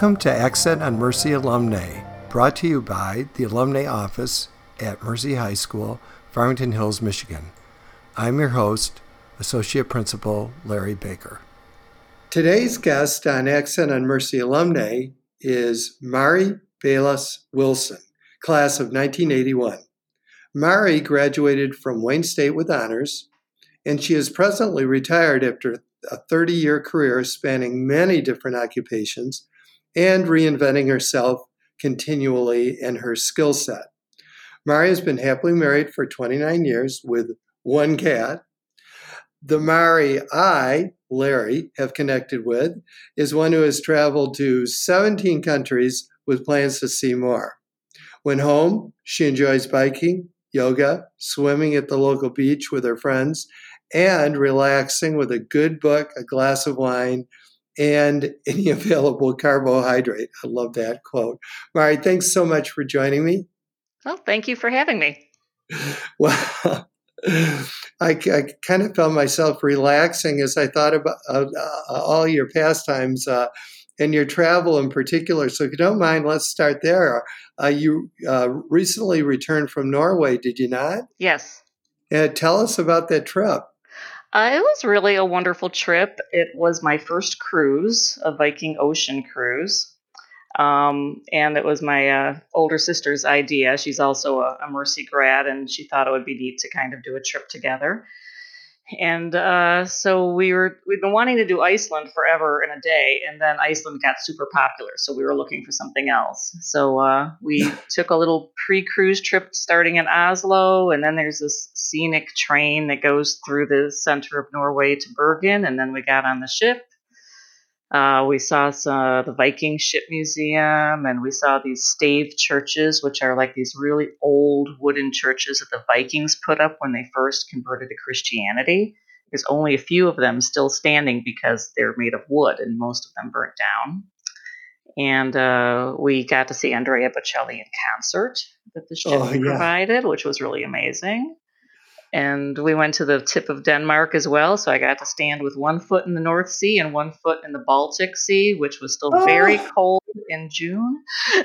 Welcome to Accent on Mercy Alumni, brought to you by the Alumni Office at Mercy High School, Farmington Hills, Michigan. I'm your host, Associate Principal Larry Baker. Today's guest on Accent on Mercy Alumni is Mari Bayless Wilson, class of 1981. Mari graduated from Wayne State with honors, and she is presently retired after a 30 year career spanning many different occupations and reinventing herself continually in her skill set. Mari has been happily married for 29 years with one cat. The Mari I, Larry, have connected with is one who has traveled to 17 countries with plans to see more. When home, she enjoys biking, yoga, swimming at the local beach with her friends, and relaxing with a good book, a glass of wine, and any available carbohydrate. I love that quote. Mari, thanks so much for joining me. Well, thank you for having me. Well, I, I kind of felt myself relaxing as I thought about uh, all your pastimes uh, and your travel in particular. So, if you don't mind, let's start there. Uh, you uh, recently returned from Norway, did you not? Yes. tell us about that trip. Uh, it was really a wonderful trip. It was my first cruise, a Viking Ocean cruise. Um, and it was my uh, older sister's idea. She's also a, a, Mercy grad, and she thought it would be neat to kind of do a trip together. And uh, so we were we've been wanting to do Iceland forever in a day, and then Iceland got super popular, so we were looking for something else. So uh, we took a little pre-cruise trip starting in Oslo, and then there's this scenic train that goes through the center of Norway to Bergen, and then we got on the ship. Uh, we saw some, the Viking Ship Museum, and we saw these stave churches, which are like these really old wooden churches that the Vikings put up when they first converted to Christianity. There's only a few of them still standing because they're made of wood, and most of them burnt down. And uh, we got to see Andrea Bocelli in concert that the ship oh, yeah. provided, which was really amazing and we went to the tip of Denmark as well. So I got to stand with one foot in the North Sea and one foot in the Baltic Sea, which was still oh. very cold in June.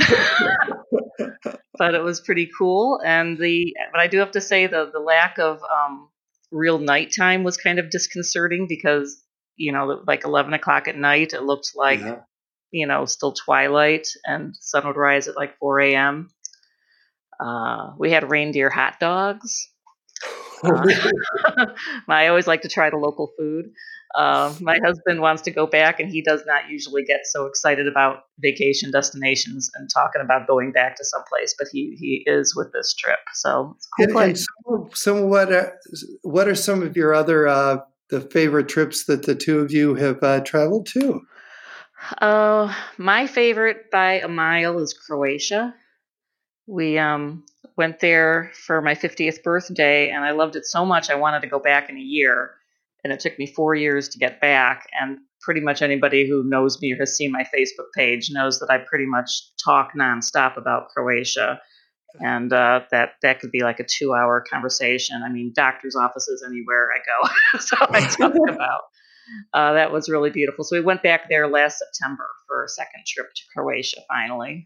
but it was pretty cool. And the but I do have to say the the lack of um, real nighttime was kind of disconcerting because you know like eleven o'clock at night it looked like yeah. you know still twilight and sun would rise at like four a.m. Uh, we had reindeer hot dogs uh, I always like to try the local food. Uh, my husband wants to go back, and he does not usually get so excited about vacation destinations and talking about going back to someplace, but he he is with this trip. So it's cool and, and so, so, what are, what are some of your other uh, the favorite trips that the two of you have uh, traveled to? Uh, my favorite by a mile is Croatia. We um went there for my 50th birthday and I loved it so much I wanted to go back in a year. And it took me four years to get back. And pretty much anybody who knows me or has seen my Facebook page knows that I pretty much talk nonstop about Croatia. And uh, that that could be like a two-hour conversation. I mean, doctors' offices anywhere I go, so I talk about. Uh, that was really beautiful. So we went back there last September for a second trip to Croatia finally,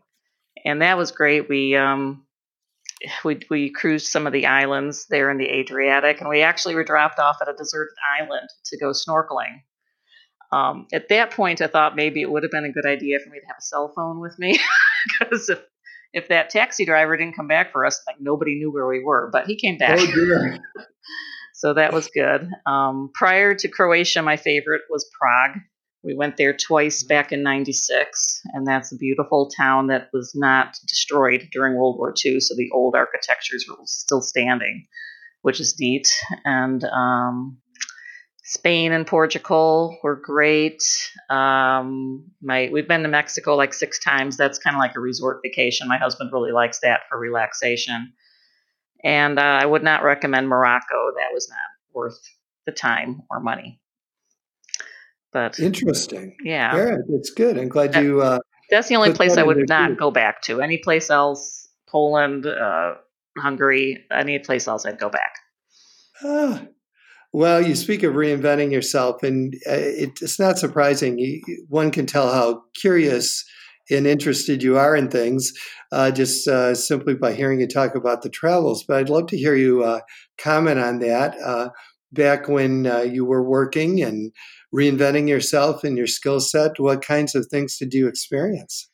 and that was great. We um, we we cruised some of the islands there in the Adriatic, and we actually were dropped off at a deserted island to go snorkeling. Um, at that point, I thought maybe it would have been a good idea for me to have a cell phone with me because if if that taxi driver didn't come back for us, like nobody knew where we were. But he came back. Oh, so that was good. Um, prior to Croatia, my favorite was Prague. We went there twice back in 96, and that's a beautiful town that was not destroyed during World War II, so the old architectures were still standing, which is neat. And um, Spain and Portugal were great. Um, my we've been to Mexico like six times. That's kind of like a resort vacation. My husband really likes that for relaxation. And uh, I would not recommend Morocco. That was not worth the time or money. But interesting. Yeah. Yeah, it's good. I'm glad that, you. Uh, that's the only place I would not too. go back to. Any place else, Poland, uh, Hungary, any place else, I'd go back. Ah, Well, you speak of reinventing yourself, and uh, it's not surprising. One can tell how curious and interested you are in things uh, just uh, simply by hearing you talk about the travels. But I'd love to hear you uh, comment on that. Uh, back when uh, you were working and reinventing yourself and your skill set, what kinds of things did you experience?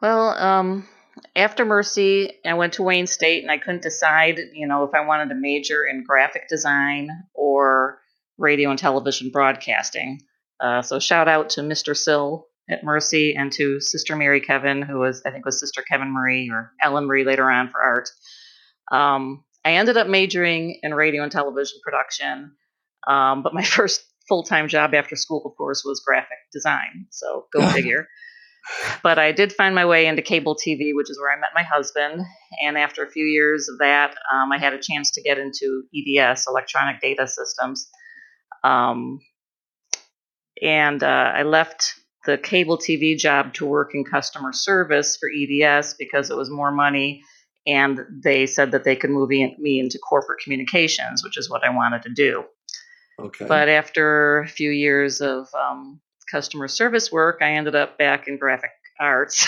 Well, um, after Mercy, I went to Wayne State and I couldn't decide, you know, if I wanted to major in graphic design or radio and television broadcasting. Uh, so shout out to Mr. Sill at Mercy and to Sister Mary Kevin, who was I think was Sister Kevin Marie or Ellen Marie later on for art. Um, I ended up majoring in radio and television production, um, but my first full time job after school, of course, was graphic design. So go figure. but I did find my way into cable TV, which is where I met my husband. And after a few years of that, um, I had a chance to get into EDS, electronic data systems. Um, and uh, I left the cable TV job to work in customer service for EDS because it was more money. And they said that they could move me into corporate communications, which is what I wanted to do. Okay. But after a few years of um, customer service work, I ended up back in graphic arts.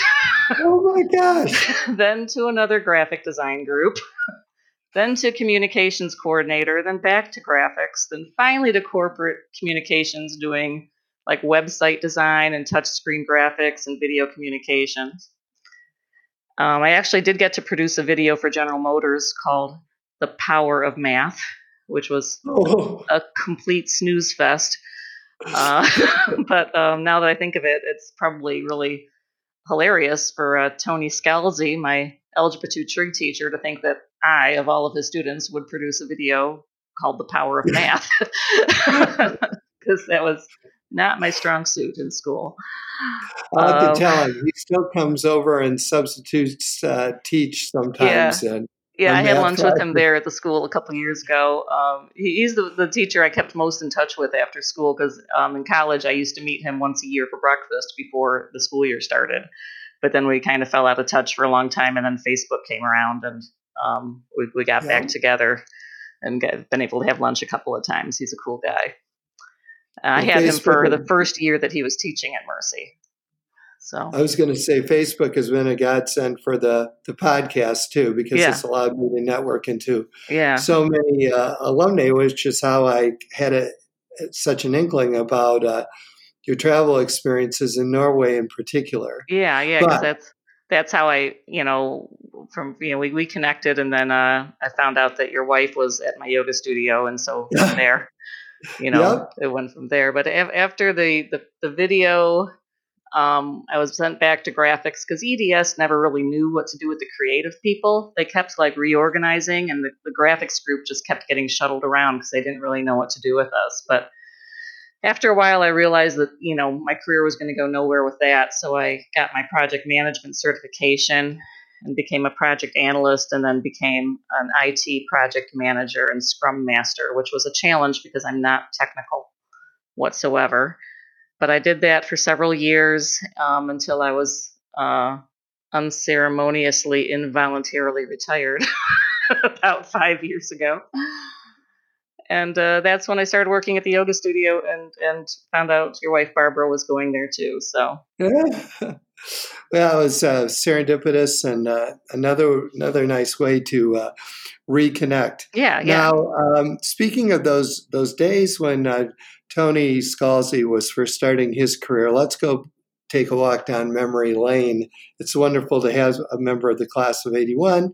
oh my gosh. then to another graphic design group. then to communications coordinator, then back to graphics, then finally to corporate communications doing like website design and touchscreen graphics and video communications. Um, I actually did get to produce a video for General Motors called The Power of Math, which was oh. a complete snooze fest. Uh, but um, now that I think of it, it's probably really hilarious for uh, Tony Scalzi, my Algebra 2 trig teacher, to think that I, of all of his students, would produce a video called The Power of Math. Because that was not my strong suit in school. I have um, to tell him he still comes over and substitutes uh, teach sometimes. Yeah. And, yeah, I had lunch with him there at the school a couple years ago. Um, he, he's the, the teacher I kept most in touch with after school because um, in college I used to meet him once a year for breakfast before the school year started. But then we kind of fell out of touch for a long time, and then Facebook came around, and um, we, we got yeah. back together and get, been able to have lunch a couple of times. He's a cool guy. I had him for the first year that he was teaching at Mercy. So I was going to say Facebook has been a godsend for the the podcast too because yeah. it's allowed me to network into yeah. so many uh, alumni, which is how I had a, such an inkling about uh, your travel experiences in Norway in particular. Yeah, yeah, because that's that's how I, you know, from you know, we, we connected, and then uh, I found out that your wife was at my yoga studio, and so there you know, yep. it went from there. But after the, the, the video, um, I was sent back to graphics because EDS never really knew what to do with the creative people. They kept like reorganizing, and the, the graphics group just kept getting shuttled around because they didn't really know what to do with us. But after a while, I realized that you know my career was going to go nowhere with that. So I got my project management certification and became a project analyst and then became an IT project manager and scrum master, which was a challenge because I'm not technical whatsoever. But I did that for several years um, until I was uh, unceremoniously, involuntarily retired about five years ago. And uh, that's when I started working at the yoga studio and, and found out your wife Barbara was going there too. So. Well, it was uh, serendipitous and uh, another another nice way to uh, reconnect. Yeah, yeah. Now, um, speaking of those those days when uh, Tony Scalzi was first starting his career, let's go take a walk down memory lane. It's wonderful to have a member of the class of '81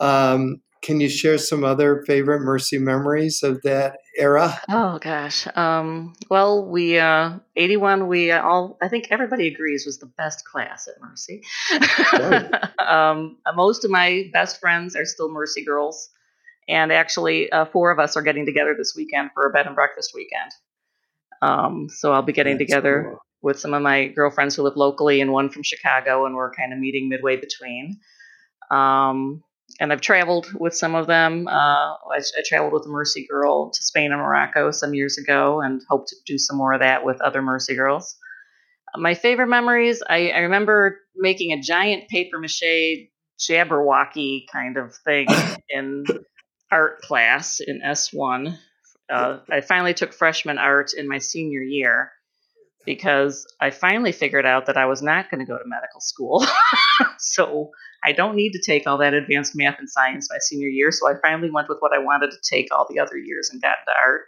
um, can you share some other favorite Mercy memories of that era? Oh gosh. Um, well, we uh, 81. We uh, all I think everybody agrees was the best class at Mercy. um, most of my best friends are still Mercy girls, and actually, uh, four of us are getting together this weekend for a bed and breakfast weekend. Um, so I'll be getting That's together cool. with some of my girlfriends who live locally and one from Chicago, and we're kind of meeting midway between. Um, and I've traveled with some of them. Uh, I, I, traveled with a Mercy Girl to Spain and Morocco some years ago, and hope to do some more of that with other Mercy Girls. My favorite memories, I, I remember making a giant paper mache Jabberwocky kind of thing in art class in S1 uh, I finally took freshman art in my senior year because I finally figured out that I was not going to go to medical school. so I don't need to take all that advanced math and science my senior year. So I finally went with what I wanted to take all the other years and got into art.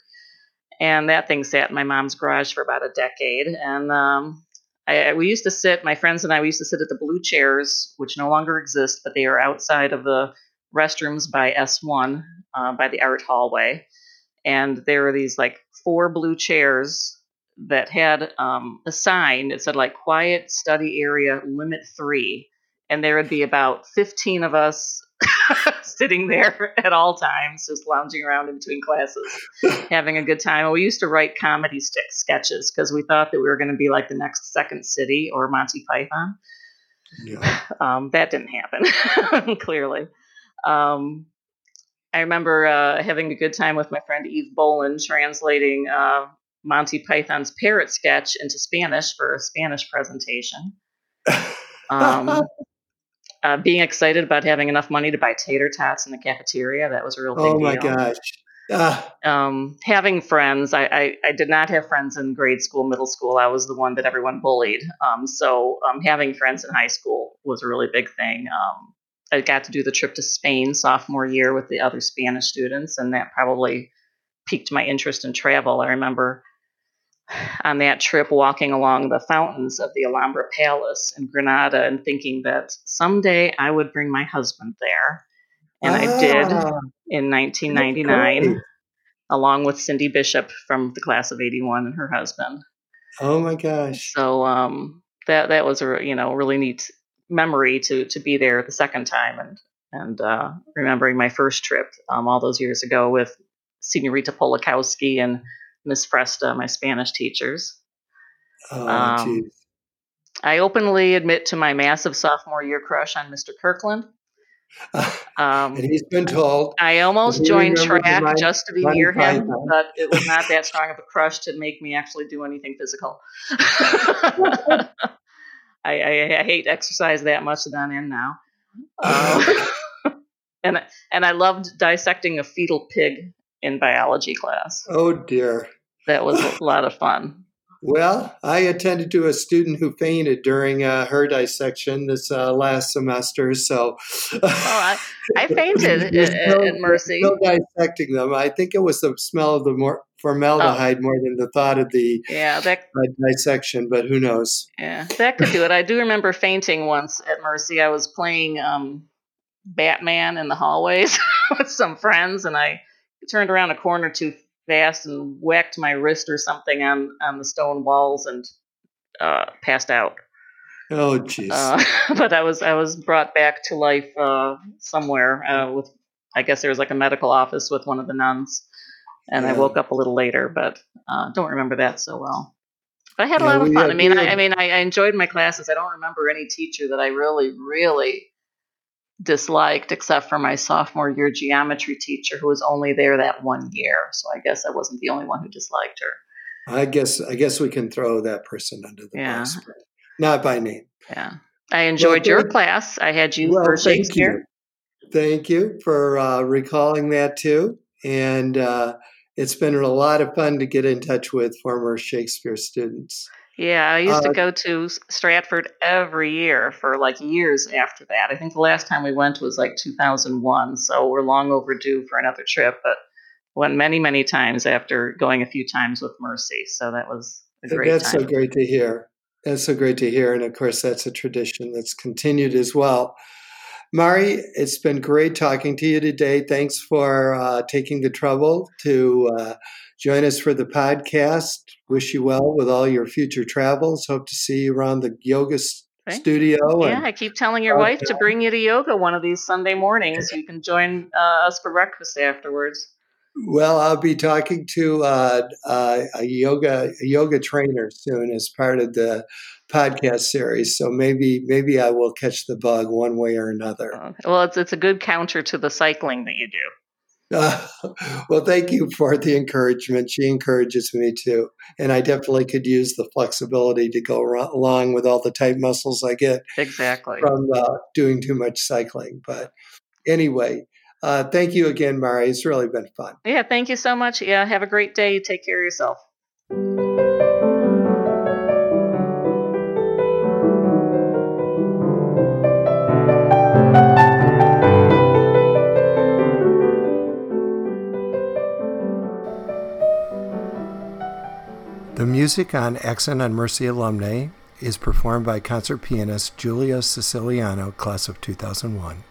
And that thing sat in my mom's garage for about a decade. And um, I, we used to sit, my friends and I, we used to sit at the blue chairs, which no longer exist, but they are outside of the restrooms by S1 uh, by the art hallway. And there are these like four blue chairs that had um, a sign that said like quiet study area limit three. And there would be about 15 of us sitting there at all times, just lounging around in between classes, having a good time. And we used to write comedy stick sketches because we thought that we were going to be like the next Second City or Monty Python. Yeah. Um, that didn't happen, clearly. Um, I remember uh, having a good time with my friend Eve Boland translating uh, Monty Python's parrot sketch into Spanish for a Spanish presentation. Um, uh, being excited about having enough money to buy tater tots in the cafeteria. That was a real big Oh my deal. gosh. Ah. Um, having friends, I, I, I, did not have friends in grade school, middle school. I was the one that everyone bullied. Um, so um, having friends in high school was a really big thing. Um, I got to do the trip to Spain sophomore year with the other Spanish students, and that probably piqued my interest in travel. I remember on that trip walking along the fountains of the Alhambra Palace in Granada and thinking that someday I would bring my husband there. And ah, I did in 1999, along with Cindy Bishop from the class of 81 and her husband. Oh my gosh. So um, that that was a you know really neat memory to to be there the second time and and uh, remembering my first trip um, all those years ago with Senorita Polakowski and Miss Fresta, my Spanish teachers. Oh, um, I openly admit to my massive sophomore year crush on Mr. Kirkland. Um, and he's been told. I almost joined track just to be near him, but it was not that strong of a crush to make me actually do anything physical. I, I, I, hate exercise that much that I'm in now. Uh, and and I loved dissecting a fetal pig in biology class. Oh dear. That was a lot of fun. Well, I attended to a student who fainted during uh, her dissection this uh, last semester. So, oh, I, I fainted at, Mercy. Still dissecting them. I think it was the smell of the more formaldehyde oh. more than the thought of the yeah that uh, dissection. But who knows? Yeah, that could do it. I do remember fainting once at Mercy. I was playing um, Batman in the hallways with some friends, and I turned around a corner too fast and whacked my wrist or something on on the stone walls and uh, passed out. Oh, jeez. Uh, but I was I was brought back to life uh, somewhere uh, with I guess there was like a medical office with one of the nuns, and yeah. I woke up a little later, but uh, don't remember that so well. But I had a yeah, lot of fun. I mean, I, I, mean, I, I enjoyed my classes. I don't remember any teacher that I really, really disliked except for my sophomore year geometry teacher who was only there that one year. So i guess i wasn't the only one who disliked her. I guess i guess we can throw that person under the yeah. bus not by name yeah. I enjoyed well, your class. I had you well, for shakespeare thank you, thank you for uh, recalling that too. And uh, it's been a lot of fun to get in touch with former shakespeare students yeah, I used uh, to go to Stratford every year for like years after that. I think the last time we went was like 2001, so we're long overdue for another trip, but went many, many times after going a few times with Mercy. So that was a great That's time. so great to hear. That's so great to hear. And of course, that's a tradition that's continued as well. Mari, it's been great talking to you today. Thanks for uh, taking the trouble to uh, join us for the podcast. Wish you well with all your future travels. Hope to see you around the yoga studio. Yeah, I keep telling your wife to bring you to yoga one of these Sunday mornings. You can join uh, us for breakfast afterwards. Well, I'll be talking to uh, uh, a yoga a yoga trainer soon as part of the podcast series. So maybe maybe I will catch the bug one way or another. Uh, well, it's it's a good counter to the cycling that you do. Uh, well, thank you for the encouragement. She encourages me too. And I definitely could use the flexibility to go along with all the tight muscles I get exactly from uh, doing too much cycling. But anyway, Uh, thank you again, Mari. It's really been fun. Yeah, thank you so much. Yeah, have a great day. Take care of yourself. The music on Accent on Mercy Alumnae is performed by concert pianist Julia Siciliano, class of 2001.